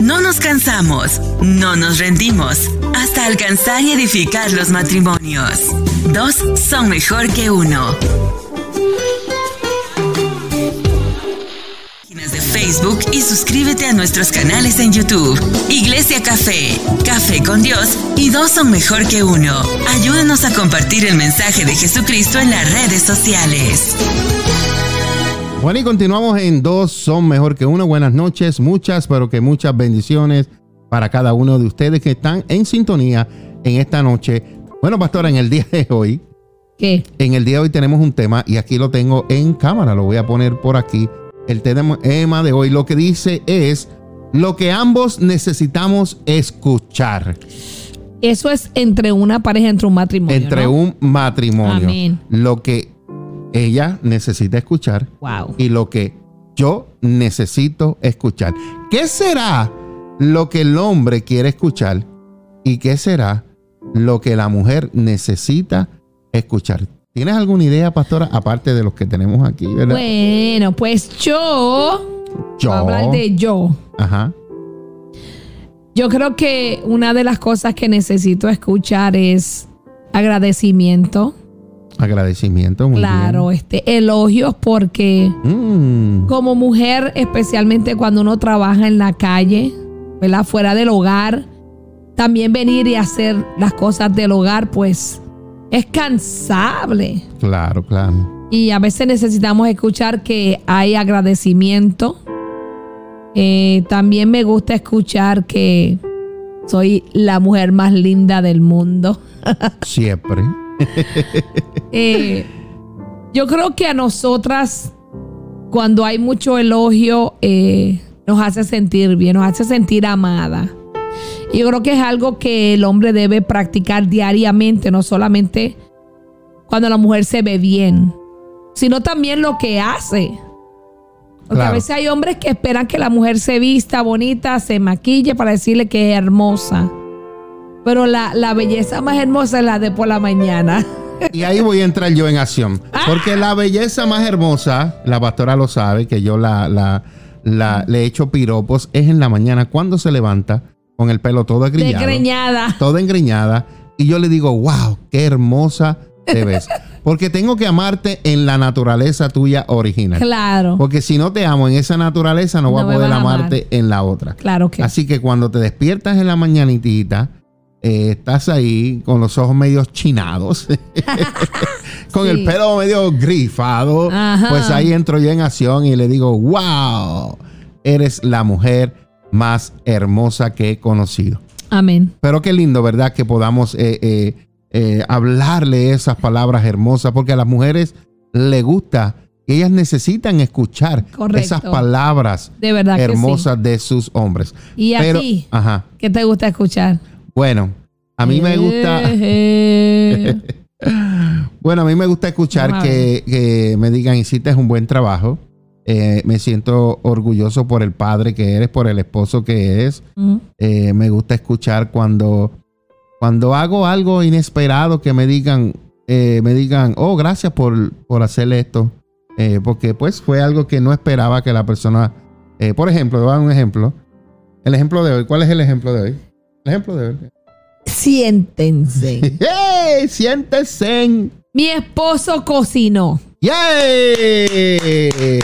No nos cansamos, no nos rendimos, hasta alcanzar y edificar los matrimonios. Dos son mejor que uno. Páginas de Facebook y suscríbete a nuestros canales en YouTube. Iglesia Café, Café con Dios y dos son mejor que uno. Ayúdanos a compartir el mensaje de Jesucristo en las redes sociales. Bueno, y continuamos en Dos son mejor que uno. Buenas noches, muchas, pero que muchas bendiciones para cada uno de ustedes que están en sintonía en esta noche. Bueno, pastora, en el día de hoy, ¿Qué? en el día de hoy tenemos un tema y aquí lo tengo en cámara, lo voy a poner por aquí. El tema de hoy lo que dice es lo que ambos necesitamos escuchar Eso es entre una pareja, entre un matrimonio. entre ¿no? un matrimonio. Amén. Lo que ella necesita escuchar Wow. y lo que yo necesito escuchar. ¿Qué será lo que el hombre quiere escuchar y qué será lo que la mujer necesita escuchar? ¿Tienes alguna idea, pastora, aparte de los que tenemos aquí, verdad? Bueno, pues yo. Yo. Voy a hablar de yo. Ajá. Yo creo que una de las cosas que necesito escuchar es agradecimiento. Agradecimiento. Muy claro, este elogios porque. Mm, como mujer, especialmente cuando uno trabaja en la calle, ¿verdad? Fuera del hogar, también venir y hacer las cosas del hogar, pues es cansable. claro, claro. Y a veces necesitamos escuchar que hay agradecimiento. Eh, también me gusta escuchar que soy la mujer más linda del mundo. Siempre. Eh, yo creo que a nosotras, cuando hay mucho elogio, eh, nos hace sentir bien, nos hace sentir amada. Y yo creo que es algo que el hombre debe practicar diariamente, no solamente cuando la mujer se ve bien, sino también lo que hace. Porque a veces hay hombres que esperan que la mujer se vista bonita, se maquille para decirle que es hermosa. Pero la, la belleza más hermosa es la de por la mañana. Y ahí voy a entrar yo en acción. Ah. Porque la belleza más hermosa, la pastora lo sabe, que yo la, la, la- le echo piropos, es en la mañana cuando se levanta con el pelo todo agrillado. Desgreñada. Toda engreñada. Y yo le digo, wow, qué hermosa te ves. Porque tengo que amarte en la naturaleza tuya original. Claro. Porque si no te amo en esa naturaleza, no voy a poder amar. amarte en la otra. Claro que Así que cuando te despiertas en la mañanitita, eh, estás ahí con los ojos medio chinados, con Sí. el pelo medio grifado, Ajá. pues ahí entro yo en acción y le digo, wow, eres la mujer más hermosa que he conocido. Amén. Pero qué lindo, ¿verdad? Que podamos eh, eh, hablarle esas palabras hermosas, porque a las mujeres le gusta, ellas necesitan escuchar Correcto. esas palabras De verdad hermosas de sus hombres. ¿Y a Pero, ti? ajá. ¿Qué te gusta escuchar? Bueno, a mí me gusta, bueno, a mí me gusta escuchar que, que me digan, hiciste un buen trabajo. Eh, me siento orgulloso por el padre que eres, por el esposo que eres. mm, Eh, me gusta escuchar cuando, cuando hago algo inesperado que me digan, eh, me digan, oh, gracias por, por hacer esto. Porque pues fue algo que no esperaba que la persona, por ejemplo, voy a dar un ejemplo. El ejemplo de hoy, ¿cuál es el ejemplo de hoy? Ejemplo de hoy. Siéntense. ¡Yay! Siéntese. Mi esposo cocinó. ¡Yay!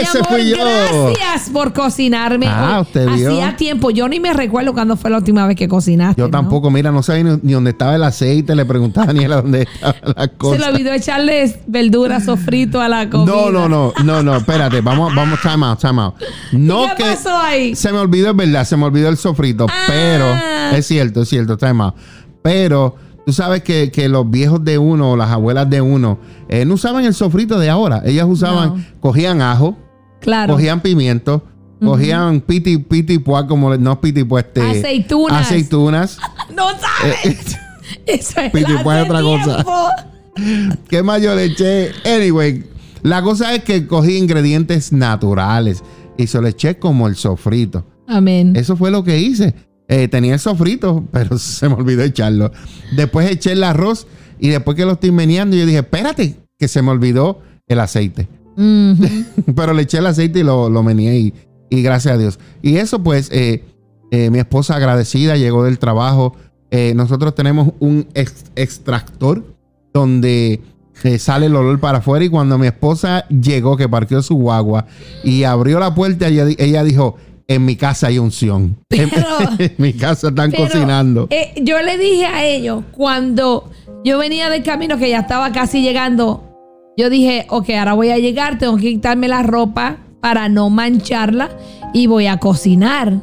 Ese amor, fui yo. gracias por cocinarme. Ah, usted vio. Hacía tiempo. Yo ni me recuerdo cuándo fue la última vez que cocinaste. Yo ¿no? tampoco, mira, no sabía ni, ni dónde estaba el aceite, le preguntaba a Daniela dónde estaba la Se cosa. le olvidó echarle verduras sofrito a la comida. No, no, no, no, no, espérate, vamos, vamos, time out, time out. No ¿Qué que pasó ahí? se me olvidó, es verdad, se me olvidó el sofrito, Ah. pero es cierto, es cierto, time out. Pero tú sabes que, que los viejos de uno o las abuelas de uno eh, no usaban el sofrito de ahora. Ellas usaban, No. cogían ajo, Claro. cogían pimiento, cogían piti, piti, puá, como no piti, pues este, Aceitunas. aceitunas. No sabes. Eso es Piti, hace otra cosa. ¿Qué más yo le eché? Anyway, la cosa es que cogí ingredientes naturales y se lo eché como el sofrito. Amén. Eso fue lo que hice. Eh, tenía el sofrito, pero se me olvidó echarlo. Después eché el arroz y después que lo estoy meneando, yo dije, espérate, que se me olvidó el aceite. Pero le eché el aceite y lo, lo meneé y, y gracias a Dios. Y eso pues, eh, eh, mi esposa agradecida llegó del trabajo. Eh, nosotros tenemos un ex- extractor donde sale el olor para afuera y cuando mi esposa llegó, que parqueó su guagua y abrió la puerta, ella, ella dijo, en mi casa hay unción. En, Pero- en mi casa están Pero, cocinando. eh, yo le dije a ellos, cuando yo venía del camino, que ya estaba casi llegando, yo dije, ok, ahora voy a llegar, tengo que quitarme la ropa para no mancharla y voy a cocinar.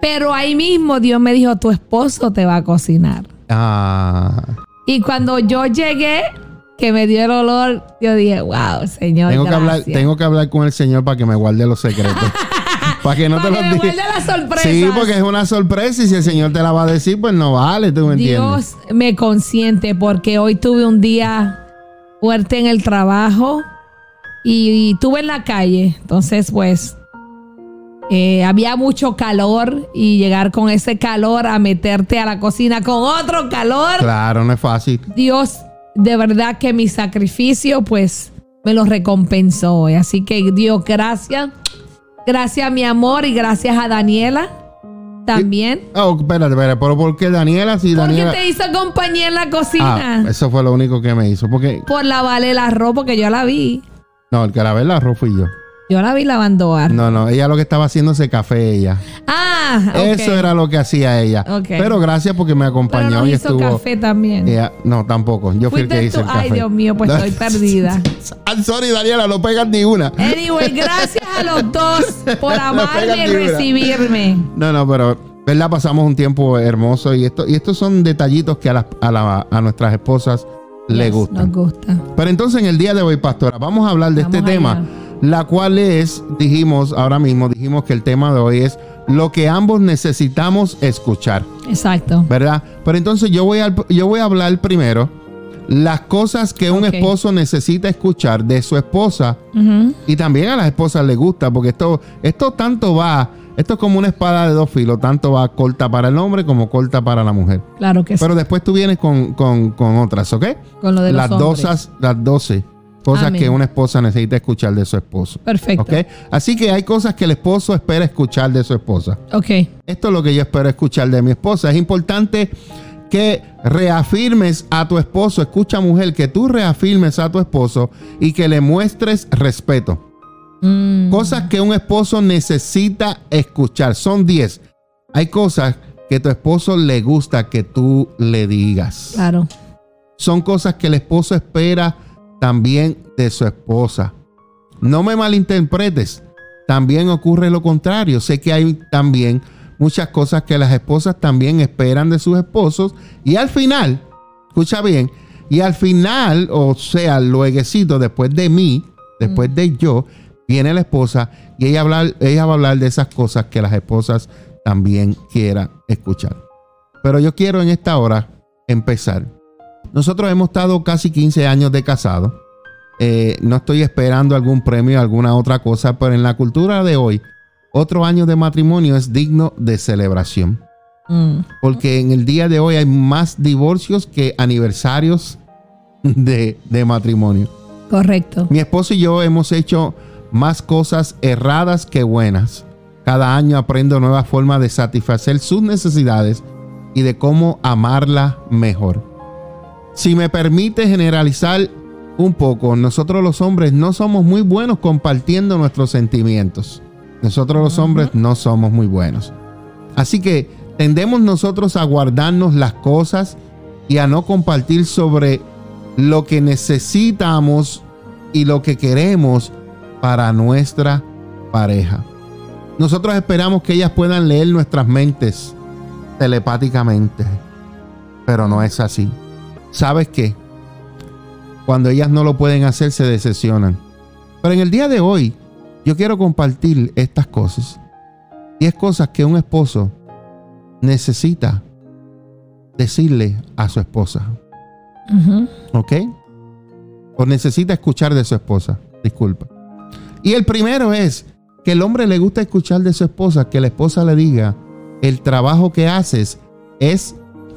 Pero ahí mismo Dios me dijo, tu esposo te va a cocinar. Ah, Y cuando yo llegué, que me dio el olor, yo dije, wow, Señor. tengo, que hablar, gracias". tengo que hablar con el Señor para que me guarde los secretos. para que no te Para que los diga. guarde las sorpresas. Sí, porque es una sorpresa y si el Señor te la va a decir, pues no vale, tú me entiendes. Dios me consiente porque hoy tuve un día fuerte en el trabajo y, y tuve en la calle. Entonces, pues, eh, había mucho calor y llegar con ese calor a meterte a la cocina con otro calor. Claro, no es fácil. Dios, de verdad que mi sacrificio, pues, me lo recompensó hoy. Así que Dios, gracias. Gracias, mi amor, y gracias a Daniela también. Oh, espérate, espérate, pero ¿por qué Daniela? Si Porque Daniela. te hizo compañía en la Ah, cocina. eso fue lo único que me hizo. Porque, Por lavarle el arroz, porque yo la vi. no, el que la ve el arroz fui yo. Yo la vi lavando arroz. No, no, ella lo que estaba haciendo ese café, ella. Ah. Eso era lo que hacía ella. Ok. Pero gracias porque me Pero acompañó nos y hizo estuvo. café también. Ella- no, tampoco. Yo fui el que hice el café. Ay, Dios mío, pues estoy perdida. I'm sorry, Daniela, no pegas ni una. Anyway, gracias a los dos por amarme y recibirme. No, no, pero verdad pasamos un tiempo hermoso y esto y estos son detallitos que a, las- a, la- a nuestras esposas le Yes, gustan. Nos gusta. Pero entonces en el día de hoy, pastora, vamos a hablar de Vamos este allá. tema, la cual es, dijimos ahora mismo, dijimos que el tema de hoy es lo que ambos necesitamos escuchar, Exacto. ¿verdad? Pero entonces yo voy a, yo voy a hablar primero las cosas que un esposo necesita escuchar de su esposa y también a las esposas les gusta, porque esto, esto tanto va, esto es como una espada de dos filos, tanto va corta para el hombre como corta para la mujer. Claro que sí. Pero después tú vienes con, con- con otras, ¿ok? Con lo de los las, hombres. dosas, las 12 cosas Amén. que una esposa necesita escuchar de su esposo. Perfecto. ¿Ok? Así que hay cosas que el esposo espera escuchar de su esposa. Ok. Esto es lo que yo espero escuchar de mi esposa. Es importante que reafirmes a tu esposo, escucha mujer, que tú reafirmes a tu esposo y que le muestres respeto. Mm, Cosas que un esposo necesita escuchar. Son 10. Hay cosas que tu esposo le gusta que tú le digas. claro. Son cosas que el esposo espera también de su esposa. No me malinterpretes. También ocurre lo contrario. Sé que hay también muchas cosas que las esposas también esperan de sus esposos. Y al final, escucha bien, y al final, o sea, lueguecito, después de mí, después de yo, viene la esposa y ella, hablar, ella va a hablar de esas cosas que las esposas también quieran escuchar. Pero yo quiero en esta hora empezar. Nosotros hemos estado casi 15 años de casado. Eh, no estoy esperando algún premio, alguna otra cosa, pero en la cultura de hoy, otro año de matrimonio es digno de celebración. Mm, Porque en el día de hoy hay más divorcios que aniversarios de, de matrimonio. correcto. Mi esposo y yo hemos hecho más cosas erradas que buenas. Cada año aprendo nuevas formas de satisfacer sus necesidades y de cómo amarla mejor. Si me permite generalizar un poco, nosotros los hombres no somos muy buenos compartiendo nuestros sentimientos. Nosotros los hombres no somos muy buenos. Así que tendemos nosotros a guardarnos las cosas y a no compartir sobre lo que necesitamos y lo que queremos para nuestra pareja. Nosotros esperamos que ellas puedan leer nuestras mentes telepáticamente, pero no es así. ¿Sabes qué? Cuando ellas no lo pueden hacer, se decepcionan. Pero en el día de hoy, yo quiero compartir estas cosas. 10 cosas que un esposo necesita decirle a su esposa. ¿Ok? O necesita escuchar de su esposa. Disculpa. Y el primero es que el hombre le gusta escuchar de su esposa, que la esposa le diga, el trabajo que haces es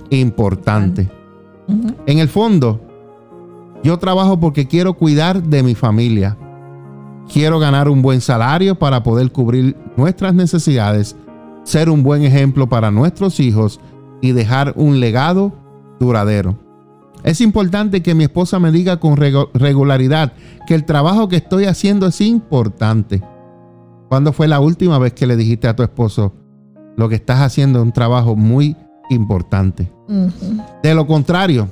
importante. En el fondo, yo trabajo porque quiero cuidar de mi familia. Quiero ganar un buen salario para poder cubrir nuestras necesidades, ser un buen ejemplo para nuestros hijos y dejar un legado duradero. Es importante que mi esposa me diga con regularidad que el trabajo que estoy haciendo es importante. ¿Cuándo fue la última vez que le dijiste a tu esposo lo que estás haciendo es un trabajo muy importante? De lo contrario,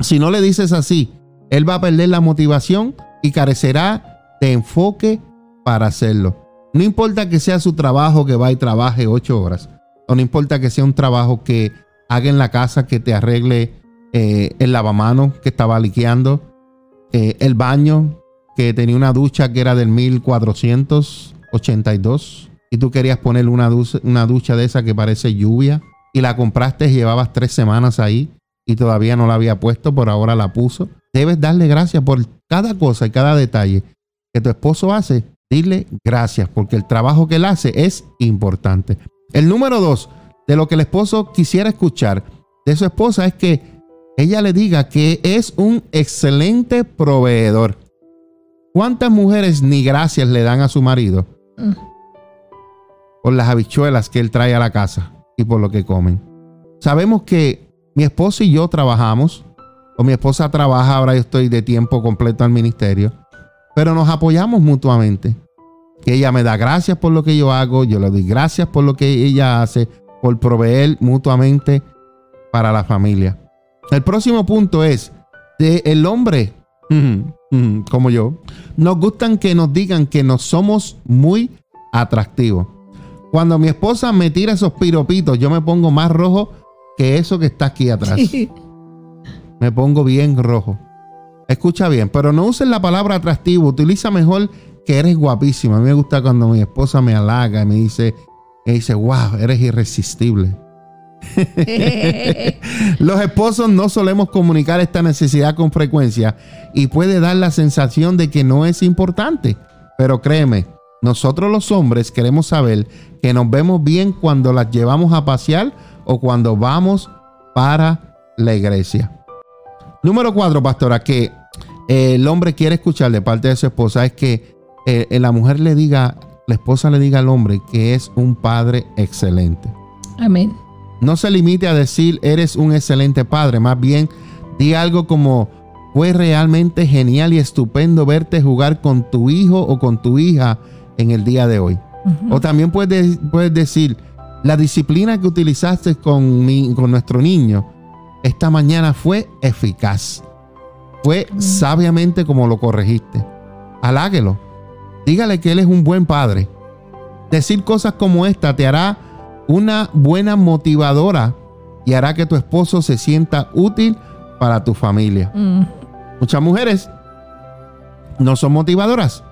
si no le dices así, él va a perder la motivación y carecerá de enfoque para hacerlo. No importa que sea su trabajo que va y trabaje ocho horas, o no importa que sea un trabajo que haga en la casa, que te arregle eh, el lavamano que estaba liqueando, eh, el baño que tenía una ducha que era del 1482 y tú querías poner una ducha, una ducha de esa que parece lluvia y la compraste llevabas tres semanas ahí y todavía no la había puesto, por ahora la puso. Debes darle gracias por cada cosa y cada detalle que tu esposo hace. Dile gracias porque el trabajo que él hace es importante. El número dos de lo que el esposo quisiera escuchar de su esposa es que ella le diga que es un excelente proveedor. ¿Cuántas mujeres ni gracias le dan a su marido? Mm. Por las habichuelas que él trae a la casa y por lo que comen. Sabemos que mi esposa y yo trabajamos, o mi esposa trabaja, ahora yo estoy de tiempo completo al ministerio, pero nos apoyamos mutuamente. Que ella me da gracias por lo que yo hago, yo le doy gracias por lo que ella hace, por proveer mutuamente para la familia. El próximo punto es el hombre como yo, nos gustan que nos digan que no somos muy atractivos. Cuando mi esposa me tira esos piropitos, yo me pongo más rojo que eso que está aquí atrás. Me pongo bien rojo. Escucha bien, pero no uses la palabra atractivo, utiliza mejor que eres guapísima. A mí me gusta cuando mi esposa me halaga y me dice, y dice, wow, eres irresistible. Los esposos no solemos comunicar esta necesidad con frecuencia y puede dar la sensación de que no es importante. Pero créeme, nosotros los hombres queremos saber que nos vemos bien cuando las llevamos a pasear o cuando vamos para la iglesia. Número cuatro, pastora, que eh, el hombre quiere escuchar de parte de su esposa es que eh, la mujer le diga, la esposa le diga al hombre que es un padre excelente. Amén. No se limite a decir eres un excelente padre, más bien di algo como fue realmente genial y estupendo verte jugar con tu hijo o con tu hija en el día de hoy. O también puedes, puedes, decir, la disciplina que utilizaste con, con nuestro niño esta mañana fue eficaz. Fue sabiamente como lo corregiste. Aláguelo. Dígale que él es un buen padre. Decir cosas como esta te hará una buena motivadora y hará que tu esposo se sienta útil para tu familia. Mm. Muchas mujeres no son motivadoras,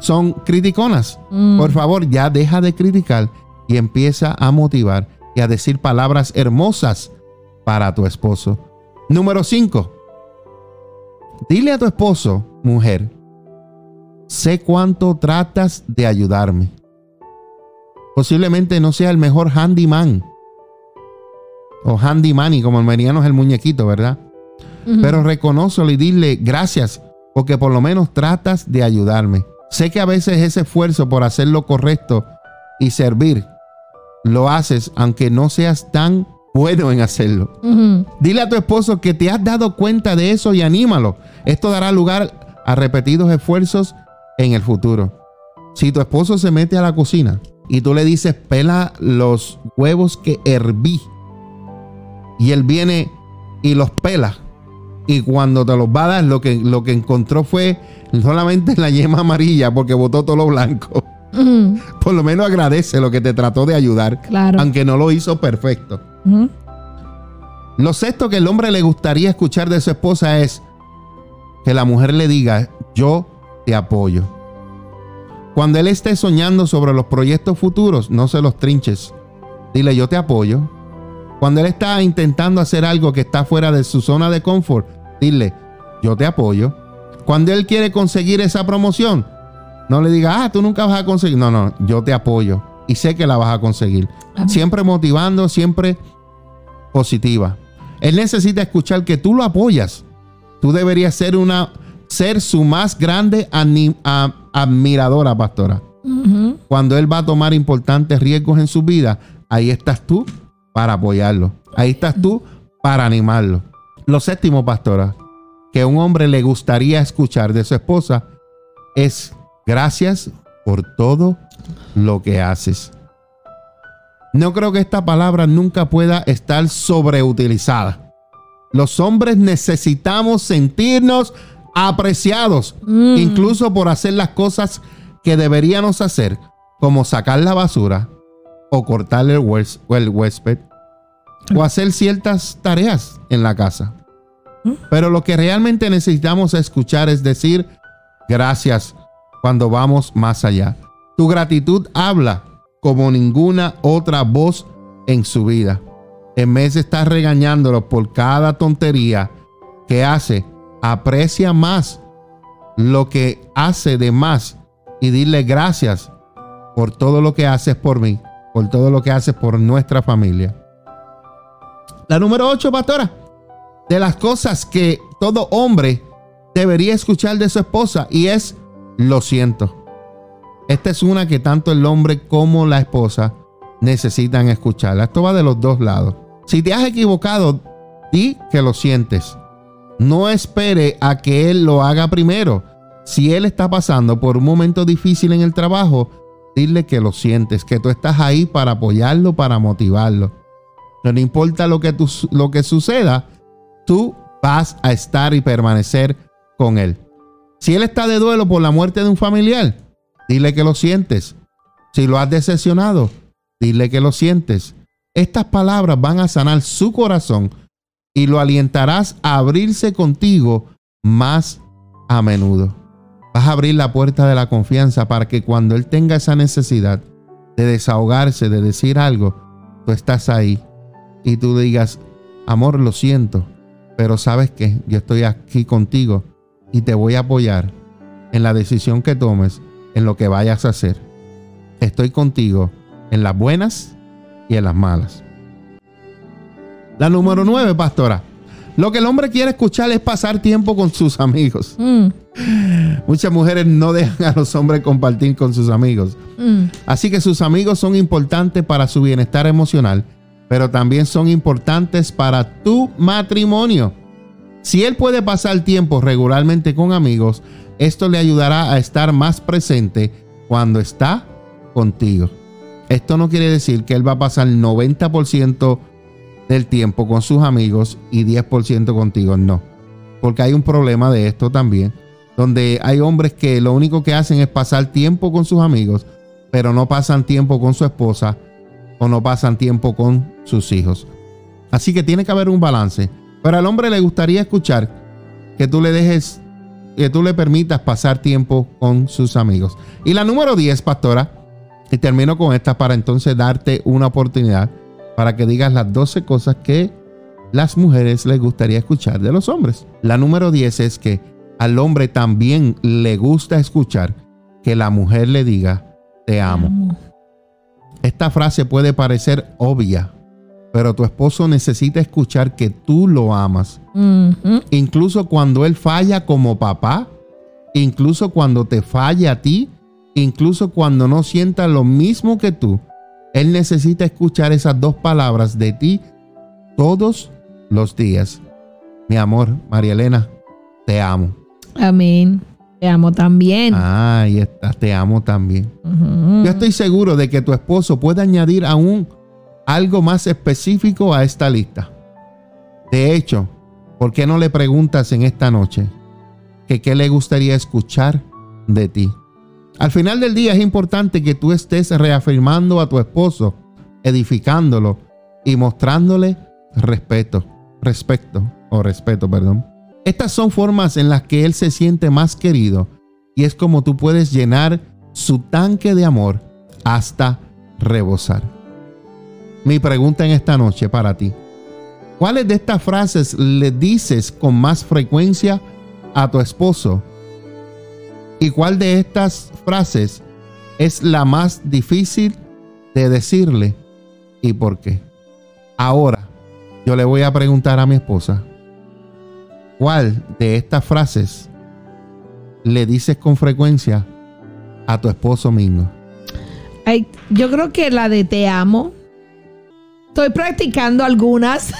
son criticonas. Mm. Por favor, ya deja de criticar y empieza a motivar y a decir palabras hermosas para tu esposo. Número 5. Dile a tu esposo, mujer, sé cuánto tratas de ayudarme. Posiblemente no sea el mejor handyman. O handyman, y como el meriano es el muñequito, ¿verdad? Pero reconócelo y dile gracias, porque por lo menos tratas de ayudarme. Sé que a veces ese esfuerzo por hacer lo correcto y servir, lo haces aunque no seas tan bueno en hacerlo. Dile a tu esposo que te has dado cuenta de eso y anímalo. Esto dará lugar a repetidos esfuerzos en el futuro. Si tu esposo se mete a la cocina y tú le dices, pela los huevos que herví. Y él viene y los pela. Y cuando te los va a dar, lo que, lo que encontró fue solamente la yema amarilla porque botó todo lo blanco. Por lo menos agradece lo que te trató de ayudar. Claro. Aunque no lo hizo perfecto. Lo sexto que el hombre le gustaría escuchar de su esposa es que la mujer le diga, yo te apoyo. Cuando él esté soñando sobre los proyectos futuros, no se los trinches. Dile, yo te apoyo. Cuando él está intentando hacer algo que está fuera de su zona de confort, dile, yo te apoyo. Cuando él quiere conseguir esa promoción, no le diga, ah, tú nunca vas a conseguir. No, no, yo te apoyo y sé que la vas a conseguir. Siempre motivando, siempre positiva. Él necesita escuchar que tú lo apoyas. Tú deberías ser una ser su más grande admiradora, pastora. Cuando él va a tomar importantes riesgos en su vida, ahí estás tú para apoyarlo. Ahí estás tú para animarlo. Lo séptimo, pastora, que un hombre le gustaría escuchar de su esposa es gracias por todo lo que haces. No creo que esta palabra nunca pueda estar sobreutilizada. Los hombres necesitamos sentirnos apreciados, Mm. incluso por hacer las cosas que deberíamos hacer, como sacar la basura o cortar el, hues- el huésped o hacer ciertas tareas en la casa. Pero lo que realmente necesitamos escuchar es decir gracias cuando vamos más allá. Tu gratitud habla como ninguna otra voz en su vida. En vez de estar regañándolo por cada tontería que hace, aprecia más lo que hace de más y dile gracias por todo lo que haces por mí, por todo lo que haces por nuestra familia. La número 8, pastora, de las cosas que todo hombre debería escuchar de su esposa y es lo siento. Esta es una que tanto el hombre como la esposa necesitan escucharla. Esto va de los dos lados. Si te has equivocado, di que lo sientes. No espere a que él lo haga primero. Si él está pasando por un momento difícil en el trabajo, dile que lo sientes, que tú estás ahí para apoyarlo, para motivarlo. No importa lo que, tú- lo que suceda, tú vas a estar y permanecer con él. Si él está de duelo por la muerte de un familiar, dile que lo sientes. Si lo has decepcionado, dile que lo sientes. Estas palabras van a sanar su corazón y lo alientarás a abrirse contigo más a menudo. Vas a abrir la puerta de la confianza para que cuando él tenga esa necesidad de desahogarse, de decir algo, tú estás ahí y tú digas, amor, lo siento, pero sabes que yo estoy aquí contigo y te voy a apoyar en la decisión que tomes, en lo que vayas a hacer. Estoy contigo en las buenas y en las malas. La número nueve, pastora. Lo que el hombre quiere escuchar es pasar tiempo con sus amigos. Mm, Muchas mujeres no dejan a los hombres compartir con sus amigos. mm. Así que sus amigos son importantes para su bienestar emocional, pero también son importantes para tu matrimonio. Si él puede pasar tiempo regularmente con amigos, esto le ayudará a estar más presente cuando está contigo. Esto no quiere decir que él va a pasar 90% del tiempo con sus amigos y 10% contigo, no. Porque hay un problema de esto también, donde hay hombres que lo único que hacen es pasar tiempo con sus amigos, pero no pasan tiempo con su esposa o no pasan tiempo con sus hijos. Así que tiene que haber un balance. Pero al hombre le gustaría escuchar que tú le dejes, que tú le permitas pasar tiempo con sus amigos. Y la número 10, pastora, y termino con esta para entonces darte una oportunidad para que digas las 12 cosas que las mujeres les gustaría escuchar de los hombres. La número 10 es que al hombre también le gusta escuchar que la mujer le diga, te amo. Esta frase puede parecer obvia, pero tu esposo necesita escuchar que tú lo amas. Incluso cuando él falla como papá, incluso cuando te falla a ti, incluso cuando no sienta lo mismo que tú, él necesita escuchar esas dos palabras de ti todos los días. Mi amor, María Elena, te amo. Amén. Te amo también. Ahí está, te amo también. Yo estoy seguro de que tu esposo puede añadir aún algo más específico a esta lista. De hecho, ¿por qué no le preguntas en esta noche que qué le gustaría escuchar de ti? Al final del día es importante que tú estés reafirmando a tu esposo, edificándolo y mostrándole respeto, respeto o respeto, perdón. Estas son formas en las que él se siente más querido y es como tú puedes llenar su tanque de amor hasta rebosar. Mi pregunta en esta noche para ti. ¿Cuáles de estas frases le dices con más frecuencia a tu esposo? ¿Y cuál de estas frases es la más difícil de decirle y por qué? Ahora, yo le voy a preguntar a mi esposa, ¿cuál de estas frases le dices con frecuencia a tu esposo mismo? Ay, yo creo que la de te amo. Estoy practicando algunas.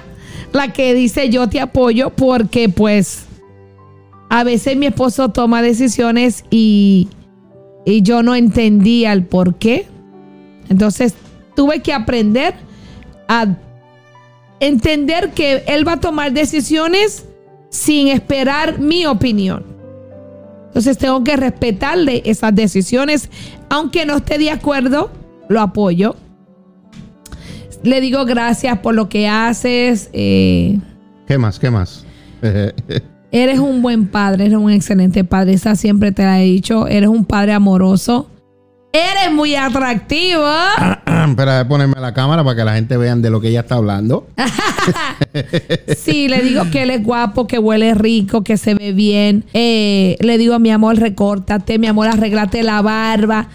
la que dice yo te apoyo porque pues a veces mi esposo toma decisiones y, y yo no entendía el por qué. Entonces tuve que aprender a entender que él va a tomar decisiones sin esperar mi opinión. Entonces tengo que respetarle esas decisiones, aunque no esté de acuerdo, lo apoyo. Le digo gracias por lo que haces. eh, ¿Qué más? ¿Qué más? Eres un buen padre, eres un excelente padre. Esa siempre te la he dicho. Eres un padre amoroso. Eres muy atractivo. Espera, de ponerme la cámara para que la gente vean de lo que ella está hablando. Sí, le digo que él es guapo, que huele rico, que se ve bien. Eh, le digo, mi amor, recórtate, mi amor, arréglate la barba.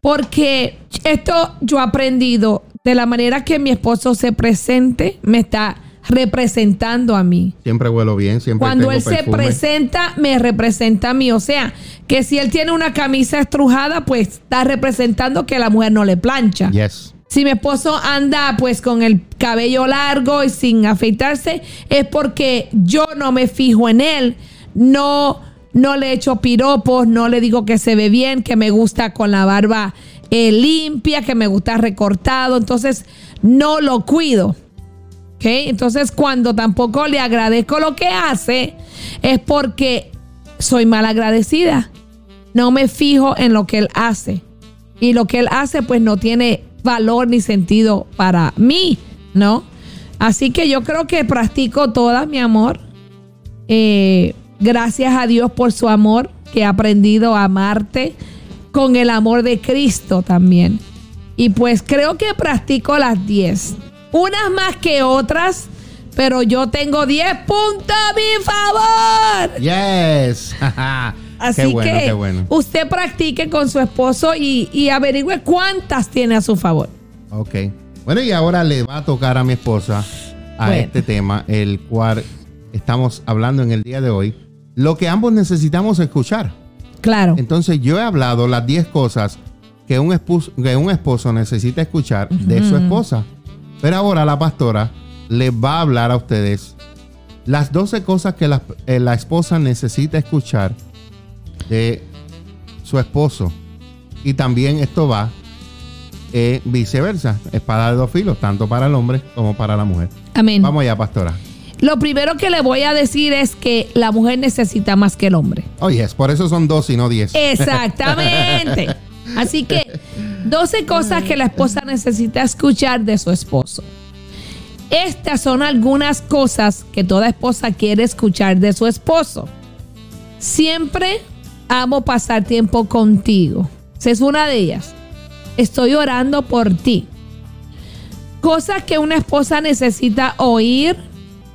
Porque esto yo he aprendido de la manera que mi esposo se presente, me está representando a mí. Siempre huelo bien, siempre Cuando tengo él se presenta, me representa a mí. O sea, que si él tiene una camisa estrujada, pues está representando que la mujer no le plancha. Yes. Si mi esposo anda pues con el cabello largo y sin afeitarse, es porque yo no me fijo en él. No, no le echo piropos, no le digo que se ve bien, que me gusta con la barba eh, limpia, que me gusta recortado. Entonces, no lo cuido. ¿Ok? Entonces, cuando tampoco le agradezco lo que hace, es porque soy mal agradecida. No me fijo en lo que él hace. Y lo que él hace, pues no tiene valor ni sentido para mí, ¿no? Así que yo creo que practico todas, mi amor. Eh, gracias a Dios por su amor, que he aprendido a amarte con el amor de Cristo también. Y pues creo que practico las 10. Unas más que otras, pero yo tengo 10 puntos a mi favor. Yes. Así qué bueno, que qué bueno. usted practique con su esposo y, y averigüe cuántas tiene a su favor. Ok. Bueno, y ahora le va a tocar a mi esposa a Bueno. este tema, el cual estamos hablando en el día de hoy. Lo que ambos necesitamos escuchar. Claro. Entonces, yo he hablado las 10 cosas que un, esposo, que un esposo necesita escuchar de su esposa. Pero ahora la pastora les va a hablar a ustedes las 12 cosas que la, eh, la esposa necesita escuchar de su esposo. Y también esto va eh, viceversa, espada de dos filos, tanto para el hombre como para la mujer. Amén. Vamos allá, pastora. Lo primero que le voy a decir es que la mujer necesita más que el hombre. Oye, por eso son dos y no diez. Exactamente. Así que 12 cosas que la esposa necesita escuchar de su esposo. Estas son algunas cosas que toda esposa quiere escuchar de su esposo. Siempre amo pasar tiempo contigo. Esa es una de ellas. Estoy orando por ti. Cosas que una esposa necesita oír,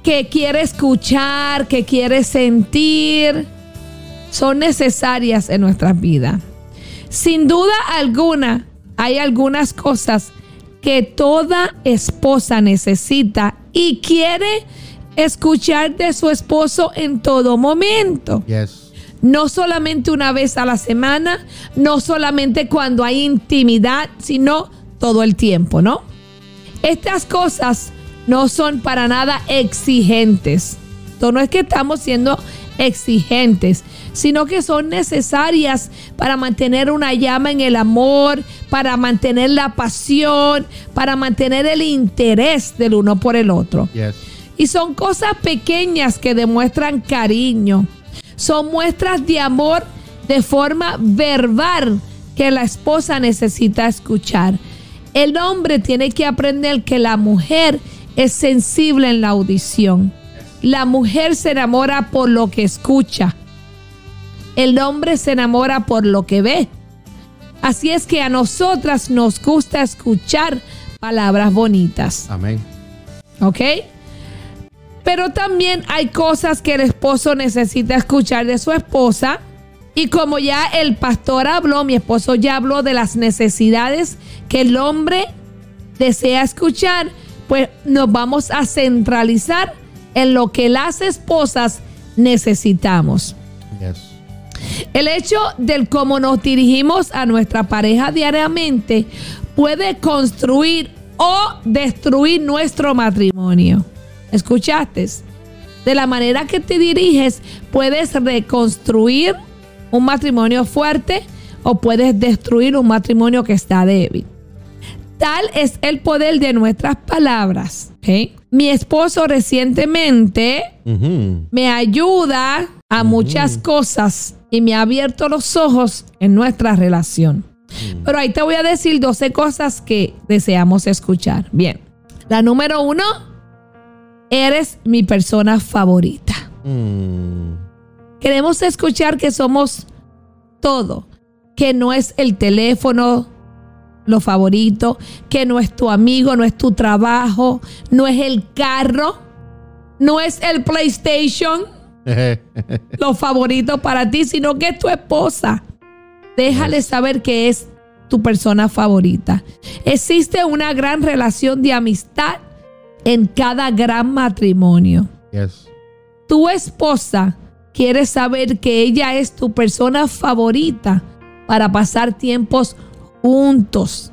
que quiere escuchar, que quiere sentir, son necesarias en nuestras vidas. Sin duda alguna, hay algunas cosas que toda esposa necesita y quiere escuchar de su esposo en todo momento. Yes. No solamente una vez a la semana, no solamente cuando hay intimidad, sino todo el tiempo, ¿no? Estas cosas no son para nada exigentes. Esto no es que estamos siendo exigentes, sino que son necesarias para mantener una llama en el amor, para mantener la pasión, para mantener el interés del uno por el otro. Yes. Y son cosas pequeñas que demuestran cariño. Son muestras de amor de forma verbal que la esposa necesita escuchar. El hombre tiene que aprender que la mujer es sensible en la audición. La mujer se enamora por lo que escucha. El hombre se enamora por lo que ve. Así es que a nosotras nos gusta escuchar palabras bonitas. Amén. ¿Ok? Pero también hay cosas que el esposo necesita escuchar de su esposa. Y como ya el pastor habló, mi esposo ya habló de las necesidades que el hombre desea escuchar, pues nos vamos a centralizar en lo que las esposas necesitamos. Yes. El hecho del cómo nos dirigimos a nuestra pareja diariamente puede construir o destruir nuestro matrimonio. ¿Escuchaste? De la manera que te diriges, puedes reconstruir un matrimonio fuerte o puedes destruir un matrimonio que está débil. Tal es el poder de nuestras palabras. Mi esposo recientemente me ayuda a muchas cosas y me ha abierto los ojos en nuestra relación. Mm. Pero ahí te voy a decir 12 cosas que deseamos escuchar. Bien, la número uno, eres mi persona favorita. Mm. Queremos escuchar que somos todo, que no es el teléfono lo favorito, que no es tu amigo, no es tu trabajo, no es el carro, no es el PlayStation, lo favorito para ti, sino que es tu esposa. Déjale saber que es tu persona favorita. Existe una gran relación de amistad en cada gran matrimonio. Tu esposa quiere saber que ella es tu persona favorita para pasar tiempos juntos.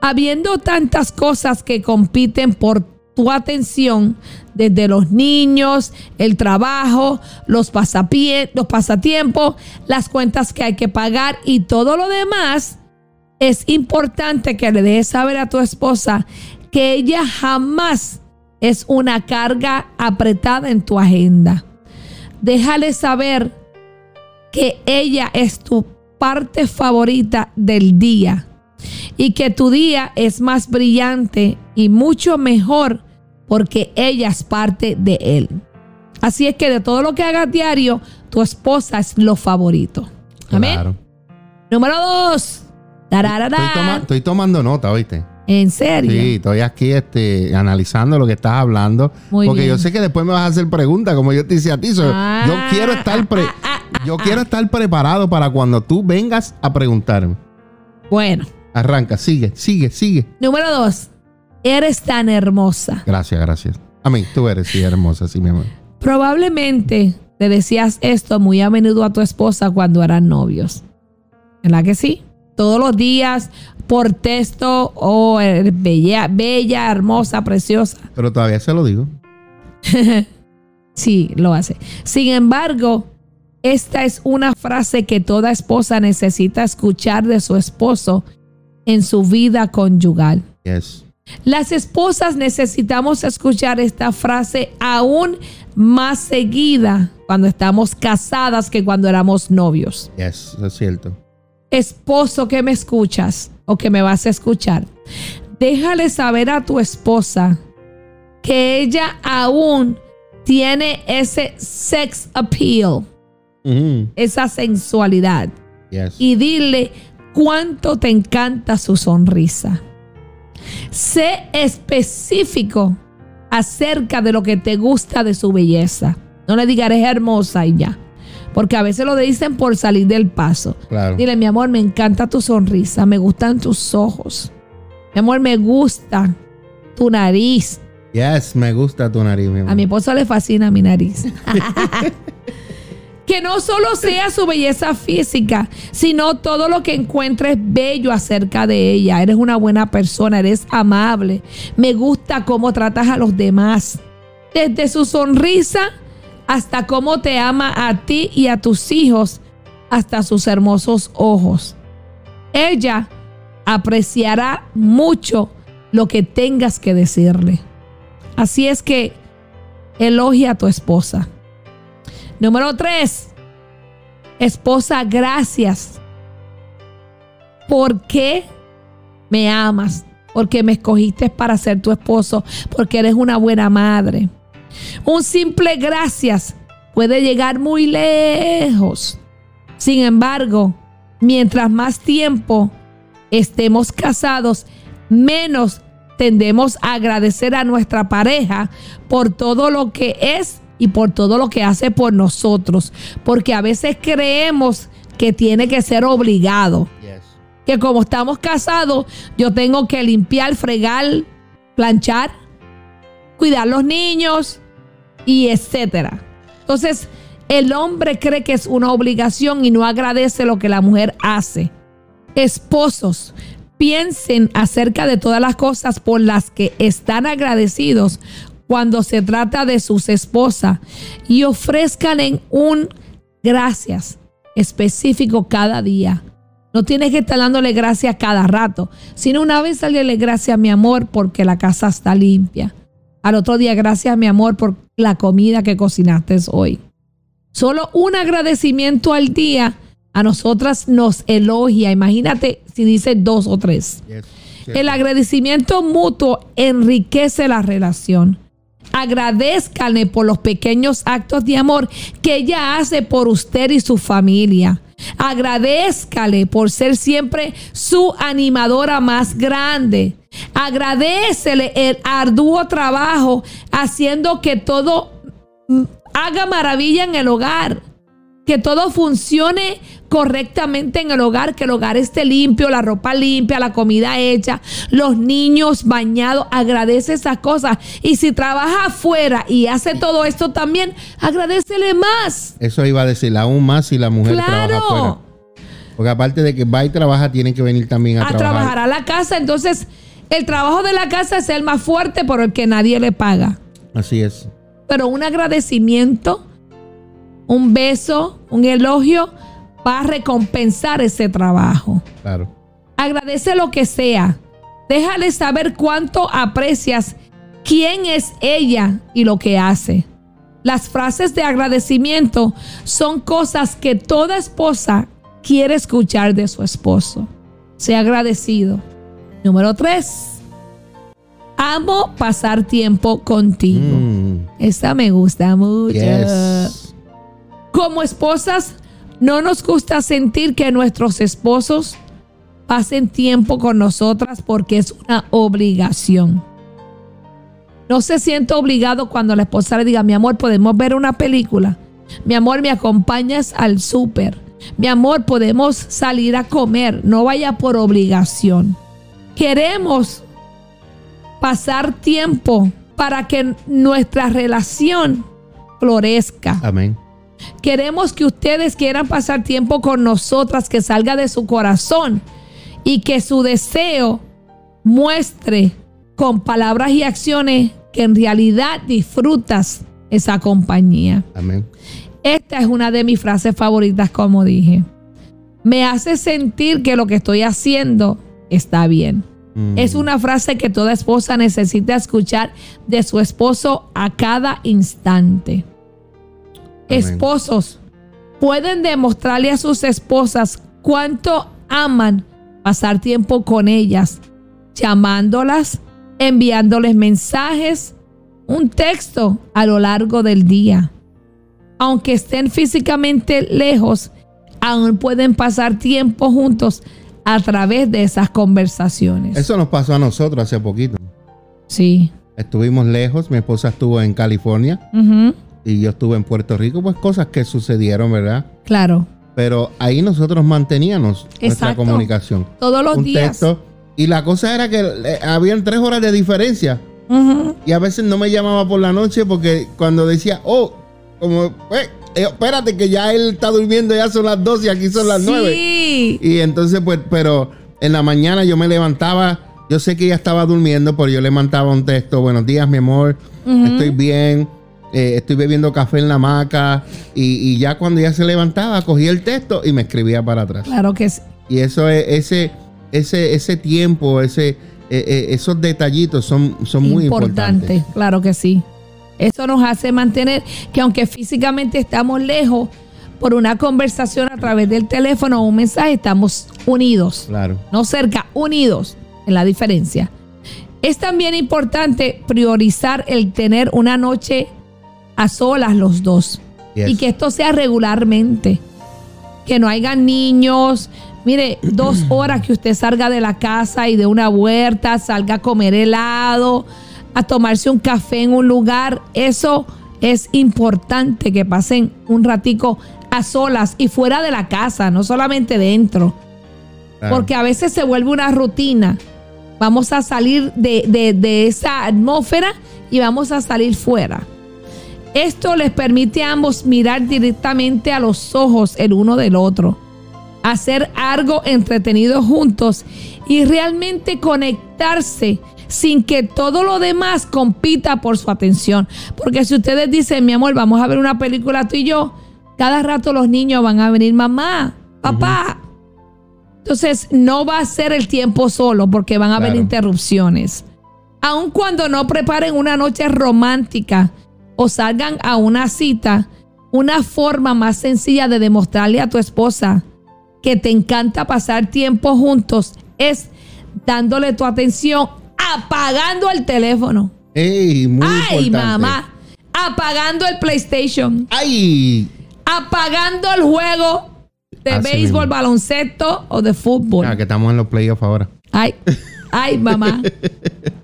Habiendo tantas cosas que compiten por tu atención, desde los niños, el trabajo, los, los pasatiempos, las cuentas que hay que pagar y todo lo demás, es importante que le dejes saber a tu esposa que ella jamás es una carga apretada en tu agenda. Déjale saber que ella es tu parte favorita del día y que tu día es más brillante y mucho mejor porque ella es parte de él. Así es que de todo lo que hagas diario, tu esposa es lo favorito. Amén. Número dos. Estoy, tomando nota, ¿oíste? ¿En serio? Sí, estoy aquí este, analizando lo que estás hablando. porque yo sé que después me vas a hacer preguntas, como yo te decía a ti. yo ah, quiero estar ah, ah, yo quiero estar preparado para cuando tú vengas a preguntarme. Bueno. Arranca, sigue, sigue, sigue. Número dos. Eres tan hermosa. Gracias, gracias. A mí, tú eres sí hermosa, sí, mi amor. Probablemente le decías esto muy a menudo a tu esposa cuando eran novios. ¿Verdad que sí? Todos los días, por texto, oh, bella, bella, hermosa, preciosa. Pero todavía se lo digo. sí, lo hace. Sin embargo, esta es una frase que toda esposa necesita escuchar de su esposo en su vida conyugal. Las esposas necesitamos escuchar esta frase aún más seguida cuando estamos casadas que cuando éramos novios. Yes, es cierto esposo que me escuchas o que me vas a escuchar, déjale saber a tu esposa que ella aún tiene ese sex appeal, esa sensualidad. Y dile cuánto te encanta su sonrisa. Sé específico acerca de lo que te gusta de su belleza. No le digas eres hermosa y ya. Porque a veces lo dicen por salir del paso. Dile, mi amor, me encanta tu sonrisa, me gustan tus ojos. Mi amor, me gusta tu nariz. Yes, me gusta tu nariz, mi amor. A mi esposo le fascina mi nariz. que no solo sea su belleza física, sino todo lo que encuentres bello acerca de ella. Eres una buena persona, eres amable. Me gusta cómo tratas a los demás. Desde su sonrisa hasta cómo te ama a ti y a tus hijos, hasta sus hermosos ojos. Ella apreciará mucho lo que tengas que decirle. Así es que elogia a tu esposa. Número tres, esposa, gracias. ¿Por qué me amas? Porque me escogiste para ser tu esposo, porque eres una buena madre un simple gracias puede llegar muy lejos. Sin embargo, mientras más tiempo estemos casados, menos tendemos a agradecer a nuestra pareja por todo lo que es y por todo lo que hace por nosotros. Porque a veces creemos que tiene que ser obligado. Que como estamos casados, yo tengo que limpiar, fregar, planchar, cuidar los niños y etcétera. Entonces, El hombre cree que es una obligación y no agradece lo que la mujer hace. Esposos, piensen acerca de todas las cosas por las que están agradecidos cuando se trata de sus esposas y ofrezcan en un gracias específico cada día. No tienes que estar dándole gracias cada rato, sino una vez darle gracias a mi amor porque la casa está limpia. Al otro día, gracias mi amor por la comida que cocinaste hoy. Solo un agradecimiento al día a nosotras nos elogia. Imagínate si dice dos o tres. El agradecimiento mutuo enriquece la relación. Agradezcanle por los pequeños actos de amor que ella hace por usted y su familia. Agradezcale por ser siempre su animadora más grande. Agradecele el arduo trabajo haciendo que todo mm, haga maravilla en el hogar. Que todo funcione correctamente en el hogar, que el hogar esté limpio, la ropa limpia, la comida hecha, los niños bañados. Agradece esas cosas. Y si trabaja afuera y hace todo esto también, agradecele más. Eso iba a decir, aún más si la mujer trabaja afuera. Porque aparte de que va y trabaja, tiene que venir también a, a trabajar. a la casa. Entonces, el trabajo de la casa es el más fuerte por el que nadie le paga. Así es. Pero un agradecimiento, un beso, un elogio va a recompensar ese trabajo. Claro. Agradece lo que sea. Déjale saber cuánto aprecias quién es ella y lo que hace. Las frases de agradecimiento son cosas que toda esposa quiere escuchar de su esposo. Sea agradecido. Número tres. Amo pasar tiempo contigo. Mm. Esta me gusta mucho. Como esposas, no nos gusta sentir que nuestros esposos pasen tiempo con nosotras porque es una obligación. No se siente obligado cuando la esposa le diga, mi amor, podemos ver una película. Mi amor, me acompañas al súper. Mi amor, podemos salir a comer. No vaya por obligación. Queremos pasar tiempo para que nuestra relación florezca. Amén. Queremos que ustedes quieran pasar tiempo con nosotras, que salga de su corazón y que su deseo muestre con palabras y acciones que en realidad disfrutas esa compañía. Amén. Esta es una de mis frases favoritas, como dije. Me hace sentir que lo que estoy haciendo está bien. Mm. Es una frase que toda esposa necesita escuchar de su esposo a cada instante. Esposos pueden demostrarle a sus esposas cuánto aman pasar tiempo con ellas, llamándolas, enviándoles mensajes, un texto a lo largo del día. Aunque estén físicamente lejos, aún pueden pasar tiempo juntos a través de esas conversaciones. Eso nos pasó a nosotros hace poquito. Sí. Estuvimos lejos, mi esposa estuvo en California y yo estuve en Puerto Rico, pues cosas que sucedieron, ¿verdad? Claro. Pero ahí nosotros manteníamos nuestra comunicación. Todos los días. y la cosa era que eh, habían tres horas de diferencia. Y a veces no me llamaba por la noche porque cuando decía, oh, como, pues, eh, espérate que ya él está durmiendo, ya son las dos y aquí son las nueve. Y entonces, pues, pero en la mañana yo me levantaba, yo sé que ella estaba durmiendo, pero yo le mandaba un texto, buenos días, mi amor, estoy bien eh, estoy bebiendo café en la hamaca y, ya cuando ya se levantaba cogía el texto y me escribía para atrás. Claro que sí. Y eso es ese ese ese tiempo, ese eh, eh, esos detallitos son, son muy importantes. Claro que sí. Eso nos hace mantener que aunque físicamente estamos lejos, por una conversación a través del teléfono o un mensaje, estamos unidos. Claro. No cerca, unidos en la diferencia. Es también importante priorizar el tener una noche a solas los dos. Y que esto sea regularmente. Que no hayan niños. Mire, dos horas que usted salga de la casa y de una huerta, salga a comer helado, a tomarse un café en un lugar. Eso es importante que pasen un ratico a solas y fuera de la casa, no solamente dentro. Porque a veces se vuelve una rutina. Vamos a salir de, de esa atmósfera y vamos a salir fuera. Esto les permite a ambos mirar directamente a los ojos el uno del otro, hacer algo entretenido juntos y realmente conectarse sin que todo lo demás compita por su atención. Porque si ustedes dicen, mi amor, vamos a ver una película tú y yo, cada rato los niños van a venir, mamá, papá. Entonces no va a ser el tiempo solo porque van a haber interrupciones. Aun cuando no preparen una noche romántica o salgan a una cita, una forma más sencilla de demostrarle a tu esposa que te encanta pasar tiempo juntos es dándole tu atención apagando el teléfono. Ey, muy Ay, mamá. Apagando el PlayStation. Ay. Apagando el juego de Así béisbol, mismo. baloncesto o de fútbol. Ah, que estamos en los playoffs ahora. Ay, ay, mamá.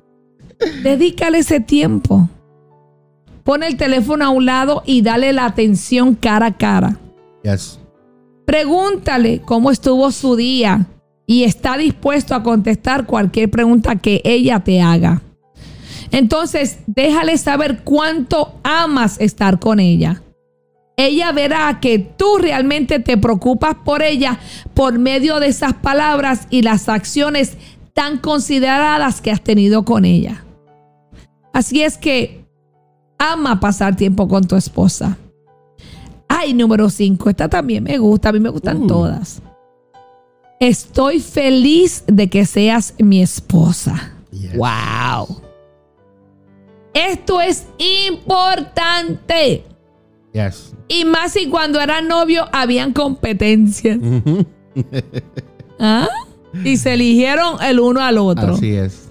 Dedícale ese tiempo. Pon el teléfono a un lado y dale la atención cara a cara. Yes. Pregúntale cómo estuvo su día y está dispuesto a contestar cualquier pregunta que ella te haga. Entonces, déjale saber cuánto amas estar con ella. Ella verá que tú realmente te preocupas por ella por medio de esas palabras y las acciones tan consideradas que has tenido con ella. Así es que ama pasar tiempo con tu esposa. Ay, número 5. Esta también me gusta. A mí me gustan Uh. todas. Estoy feliz de que seas mi esposa. Yes. Wow. Esto es importante. Yes. Y más si cuando eran novios habían competencias. ¿Ah? Y se eligieron el uno al otro. Así es.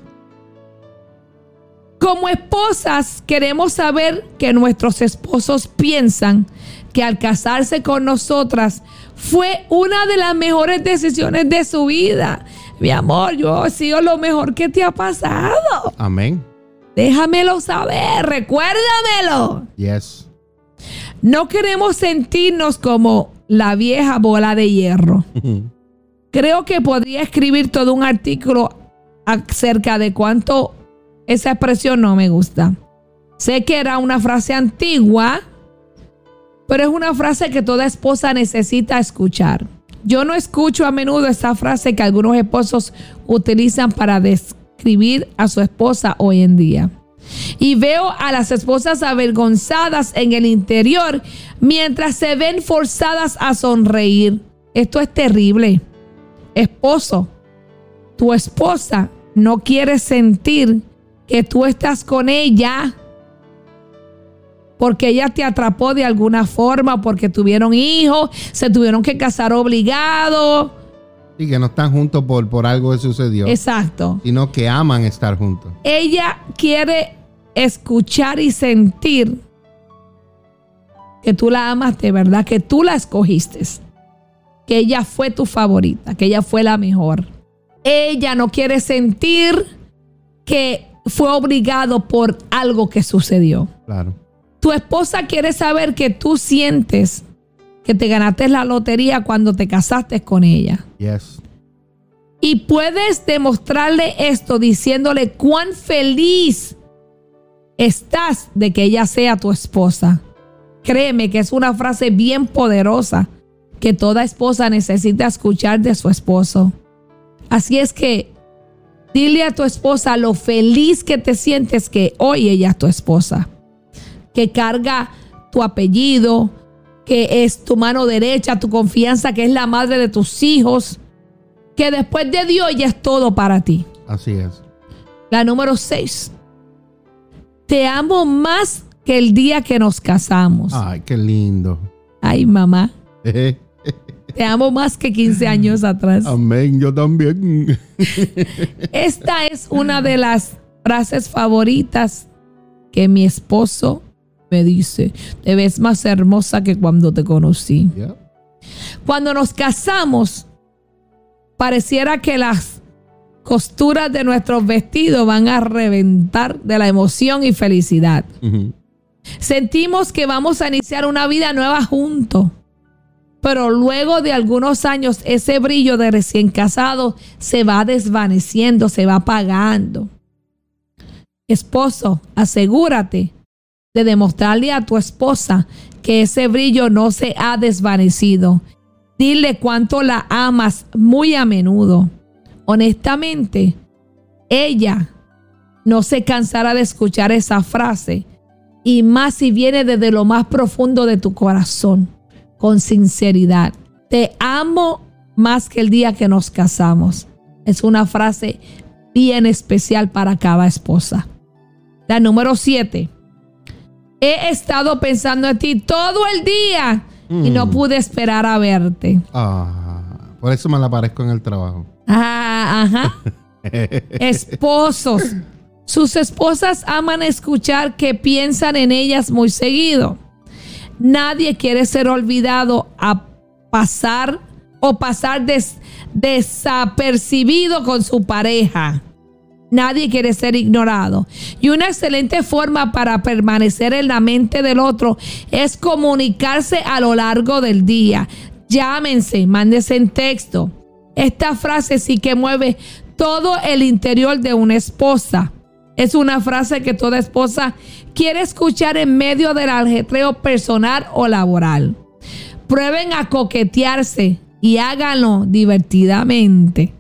Como esposas queremos saber que nuestros esposos piensan que al casarse con nosotras fue una de las mejores decisiones de su vida. Mi amor, yo he sido lo mejor que te ha pasado. Amén. Déjamelo saber, recuérdamelo. Yes. No queremos sentirnos como la vieja bola de hierro. Creo que podría escribir todo un artículo acerca de cuánto esa expresión no me gusta. Sé que era una frase antigua, pero es una frase que toda esposa necesita escuchar. Yo no escucho a menudo esa frase que algunos esposos utilizan para describir a su esposa hoy en día. Y veo a las esposas avergonzadas en el interior mientras se ven forzadas a sonreír. Esto es terrible. Esposo, tu esposa no quiere sentir que tú estás con ella porque ella te atrapó de alguna forma, porque tuvieron hijos, se tuvieron que casar obligados. Y que no están juntos por, por algo que sucedió, Exacto. sino que aman estar juntos. Ella quiere escuchar y sentir que tú la amas de verdad, que tú la escogiste, que ella fue tu favorita, que ella fue la mejor. Ella no quiere sentir que fue obligado por algo que sucedió. Claro. Tu esposa quiere saber que tú sientes que te ganaste la lotería cuando te casaste con ella. Yes. Y puedes demostrarle esto diciéndole cuán feliz estás de que ella sea tu esposa. Créeme que es una frase bien poderosa que toda esposa necesita escuchar de su esposo. Así es que dile a tu esposa lo feliz que te sientes que hoy ella es tu esposa. Que carga tu apellido, que es tu mano derecha, tu confianza, que es la madre de tus hijos. Que después de Dios ella es todo para ti. Así es. La número 6. Te amo más que el día que nos casamos. Ay, qué lindo. Ay, mamá. Te amo más que 15 años atrás. Amén, yo también. Esta es una de las frases favoritas que mi esposo me dice. Te ves más hermosa que cuando te conocí. Yeah. Cuando nos casamos, pareciera que las costuras de nuestros vestidos van a reventar de la emoción y felicidad. Sentimos que vamos a iniciar una vida nueva juntos. Pero luego de algunos años ese brillo de recién casado se va desvaneciendo, se va apagando. Esposo, asegúrate de demostrarle a tu esposa que ese brillo no se ha desvanecido. Dile cuánto la amas muy a menudo. Honestamente, ella no se cansará de escuchar esa frase y más si viene desde lo más profundo de tu corazón, con sinceridad. Te amo más que el día que nos casamos. Es una frase bien especial para cada esposa. La número siete. He estado pensando en ti todo el día y no Mm. pude esperar a verte. Ah, por eso me la aparezco en el trabajo. Ah, ajá. Esposos. Sus esposas aman escuchar que piensan en ellas muy seguido. Nadie quiere ser olvidado a pasar o pasar des- desapercibido con su pareja. Nadie quiere ser ignorado. Y una excelente forma para permanecer en la mente del otro es comunicarse a lo largo del día. Llámense, mándense en texto. Esta frase sí que mueve todo el interior de una esposa. Es una frase que toda esposa quiere escuchar en medio del aljetreo personal o laboral. Prueben a coquetearse y háganlo divertidamente.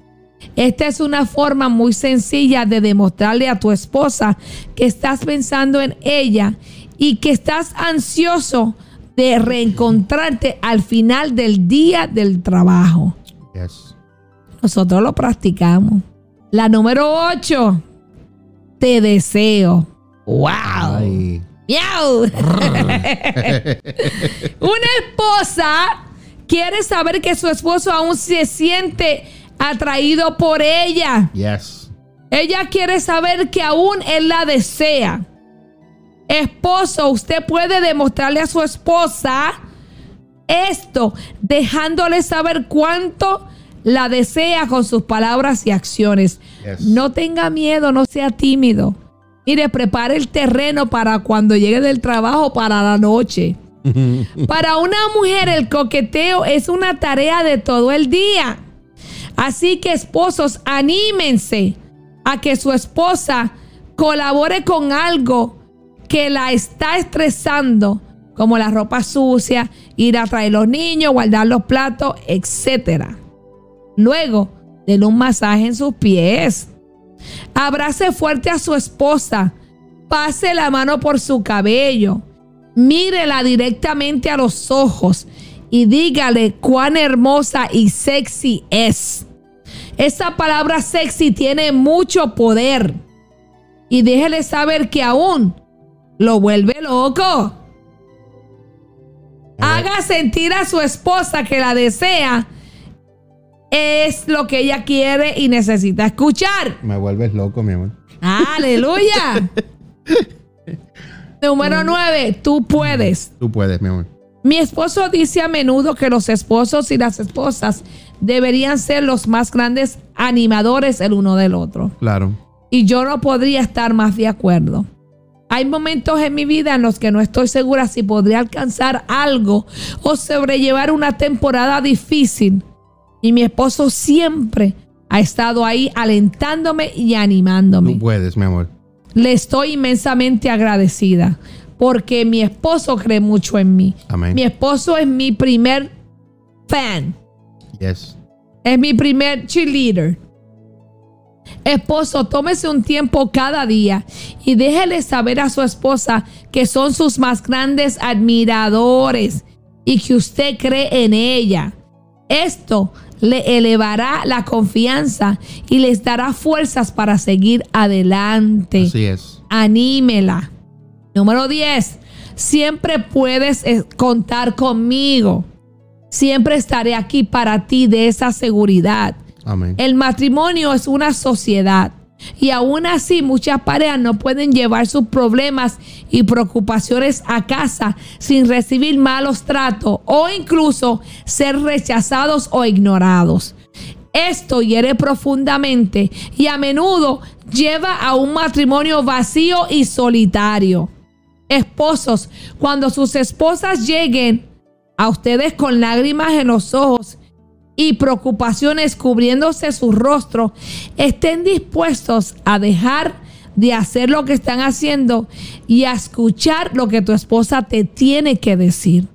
Esta es una forma muy sencilla de demostrarle a tu esposa que estás pensando en ella y que estás ansioso de reencontrarte al final del día del trabajo. Yes. Nosotros lo practicamos. La número 8. Te deseo. ¡Wow! Ay. ¡Miau! Una esposa quiere saber que su esposo aún se siente atraído por ella. Yes. Ella quiere saber que aún él la desea. Esposo, usted puede demostrarle a su esposa esto, dejándole saber cuánto la desea con sus palabras y acciones. Yes. No tenga miedo, no sea tímido. Mire, prepare el terreno para cuando llegue del trabajo para la noche. Para una mujer el coqueteo es una tarea de todo el día. Así que esposos, anímense a que su esposa colabore con algo que la está estresando, como la ropa sucia, ir a traer los niños, guardar los platos, etc. Luego, denle un masaje en sus pies. Abrace fuerte a su esposa. Pase la mano por su cabello. Mírela directamente a los ojos y dígale cuán hermosa y sexy es. Esa palabra sexy tiene mucho poder. Y déjele saber que aún lo vuelve loco. Haga sentir a su esposa que la desea. Es lo que ella quiere y necesita escuchar. Me vuelves loco, mi amor. Aleluya. Número 9. Tú puedes. Tú puedes, mi amor. Mi esposo dice a menudo que los esposos y las esposas deberían ser los más grandes animadores el uno del otro. Claro. Y yo no podría estar más de acuerdo. Hay momentos en mi vida en los que no estoy segura si podría alcanzar algo o sobrellevar una temporada difícil. Y mi esposo siempre ha estado ahí alentándome y animándome. Tú puedes, mi amor. Le estoy inmensamente agradecida porque mi esposo cree mucho en mí. Amén. Mi esposo es mi primer fan. Yes. Es mi primer cheerleader. Esposo, tómese un tiempo cada día y déjele saber a su esposa que son sus más grandes admiradores y que usted cree en ella. Esto le elevará la confianza y les dará fuerzas para seguir adelante. Así es. Anímela. Número 10. Siempre puedes eh, contar conmigo. Siempre estaré aquí para ti de esa seguridad. Amén. El matrimonio es una sociedad y aún así muchas parejas no pueden llevar sus problemas y preocupaciones a casa sin recibir malos tratos o incluso ser rechazados o ignorados. Esto hiere profundamente y a menudo lleva a un matrimonio vacío y solitario. Esposos, cuando sus esposas lleguen a ustedes con lágrimas en los ojos y preocupaciones cubriéndose su rostro, estén dispuestos a dejar de hacer lo que están haciendo y a escuchar lo que tu esposa te tiene que decir.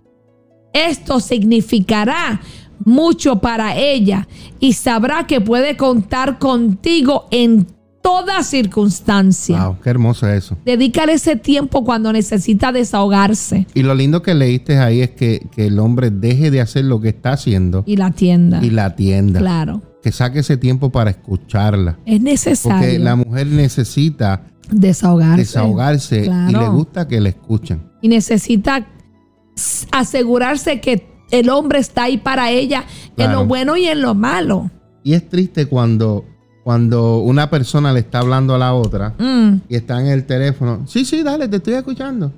Esto significará mucho para ella y sabrá que puede contar contigo en toda circunstancia. Wow, qué hermoso eso. Dedícale ese tiempo cuando necesita desahogarse. Y lo lindo que leíste ahí es que, que el hombre deje de hacer lo que está haciendo Y la atienda. y la atienda. Claro. Que saque ese tiempo para escucharla. Es necesario Porque la mujer necesita desahogarse. desahogarse y Claro. le gusta que le escuchen. y necesita asegurarse que el hombre está ahí para ella en lo bueno y en lo malo. Y es triste cuando, cuando una persona le está hablando a la otra Mm, y está en el teléfono. Sí, sí, dale, te estoy escuchando.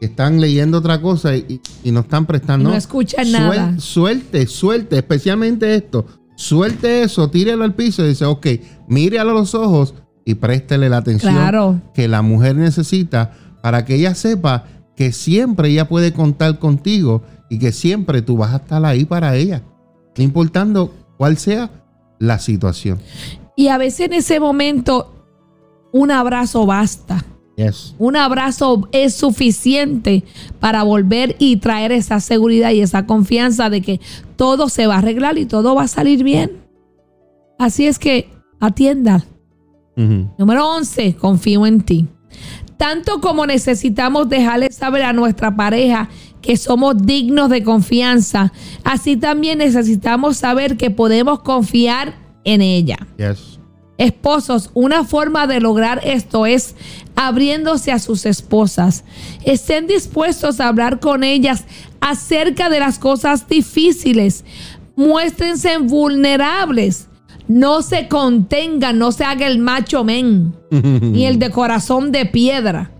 Y están leyendo otra cosa y, y no están prestando. Y no escuchan nada. Suelte, suelte, especialmente esto. Suelte eso, tírelo al piso y dice, ok, mire a los ojos y préstele la atención Claro. que la mujer necesita para que ella sepa que siempre ella puede contar contigo y que siempre tú vas a estar ahí para ella, importando cuál sea la situación. Y a veces en ese momento un abrazo basta. Yes. Un abrazo es suficiente para volver y traer esa seguridad y esa confianza de que todo se va a arreglar y todo va a salir bien. Así es que atienda. Número 11, confío en ti. Tanto como necesitamos dejarle saber a nuestra pareja que somos dignos de confianza, así también necesitamos saber que podemos confiar en ella. Yes. Esposos, una forma de lograr esto es abriéndose a sus esposas. Estén dispuestos a hablar con ellas acerca de las cosas difíciles. Muéstrense vulnerables. No se contengan, no se haga el macho men ni el de corazón de piedra.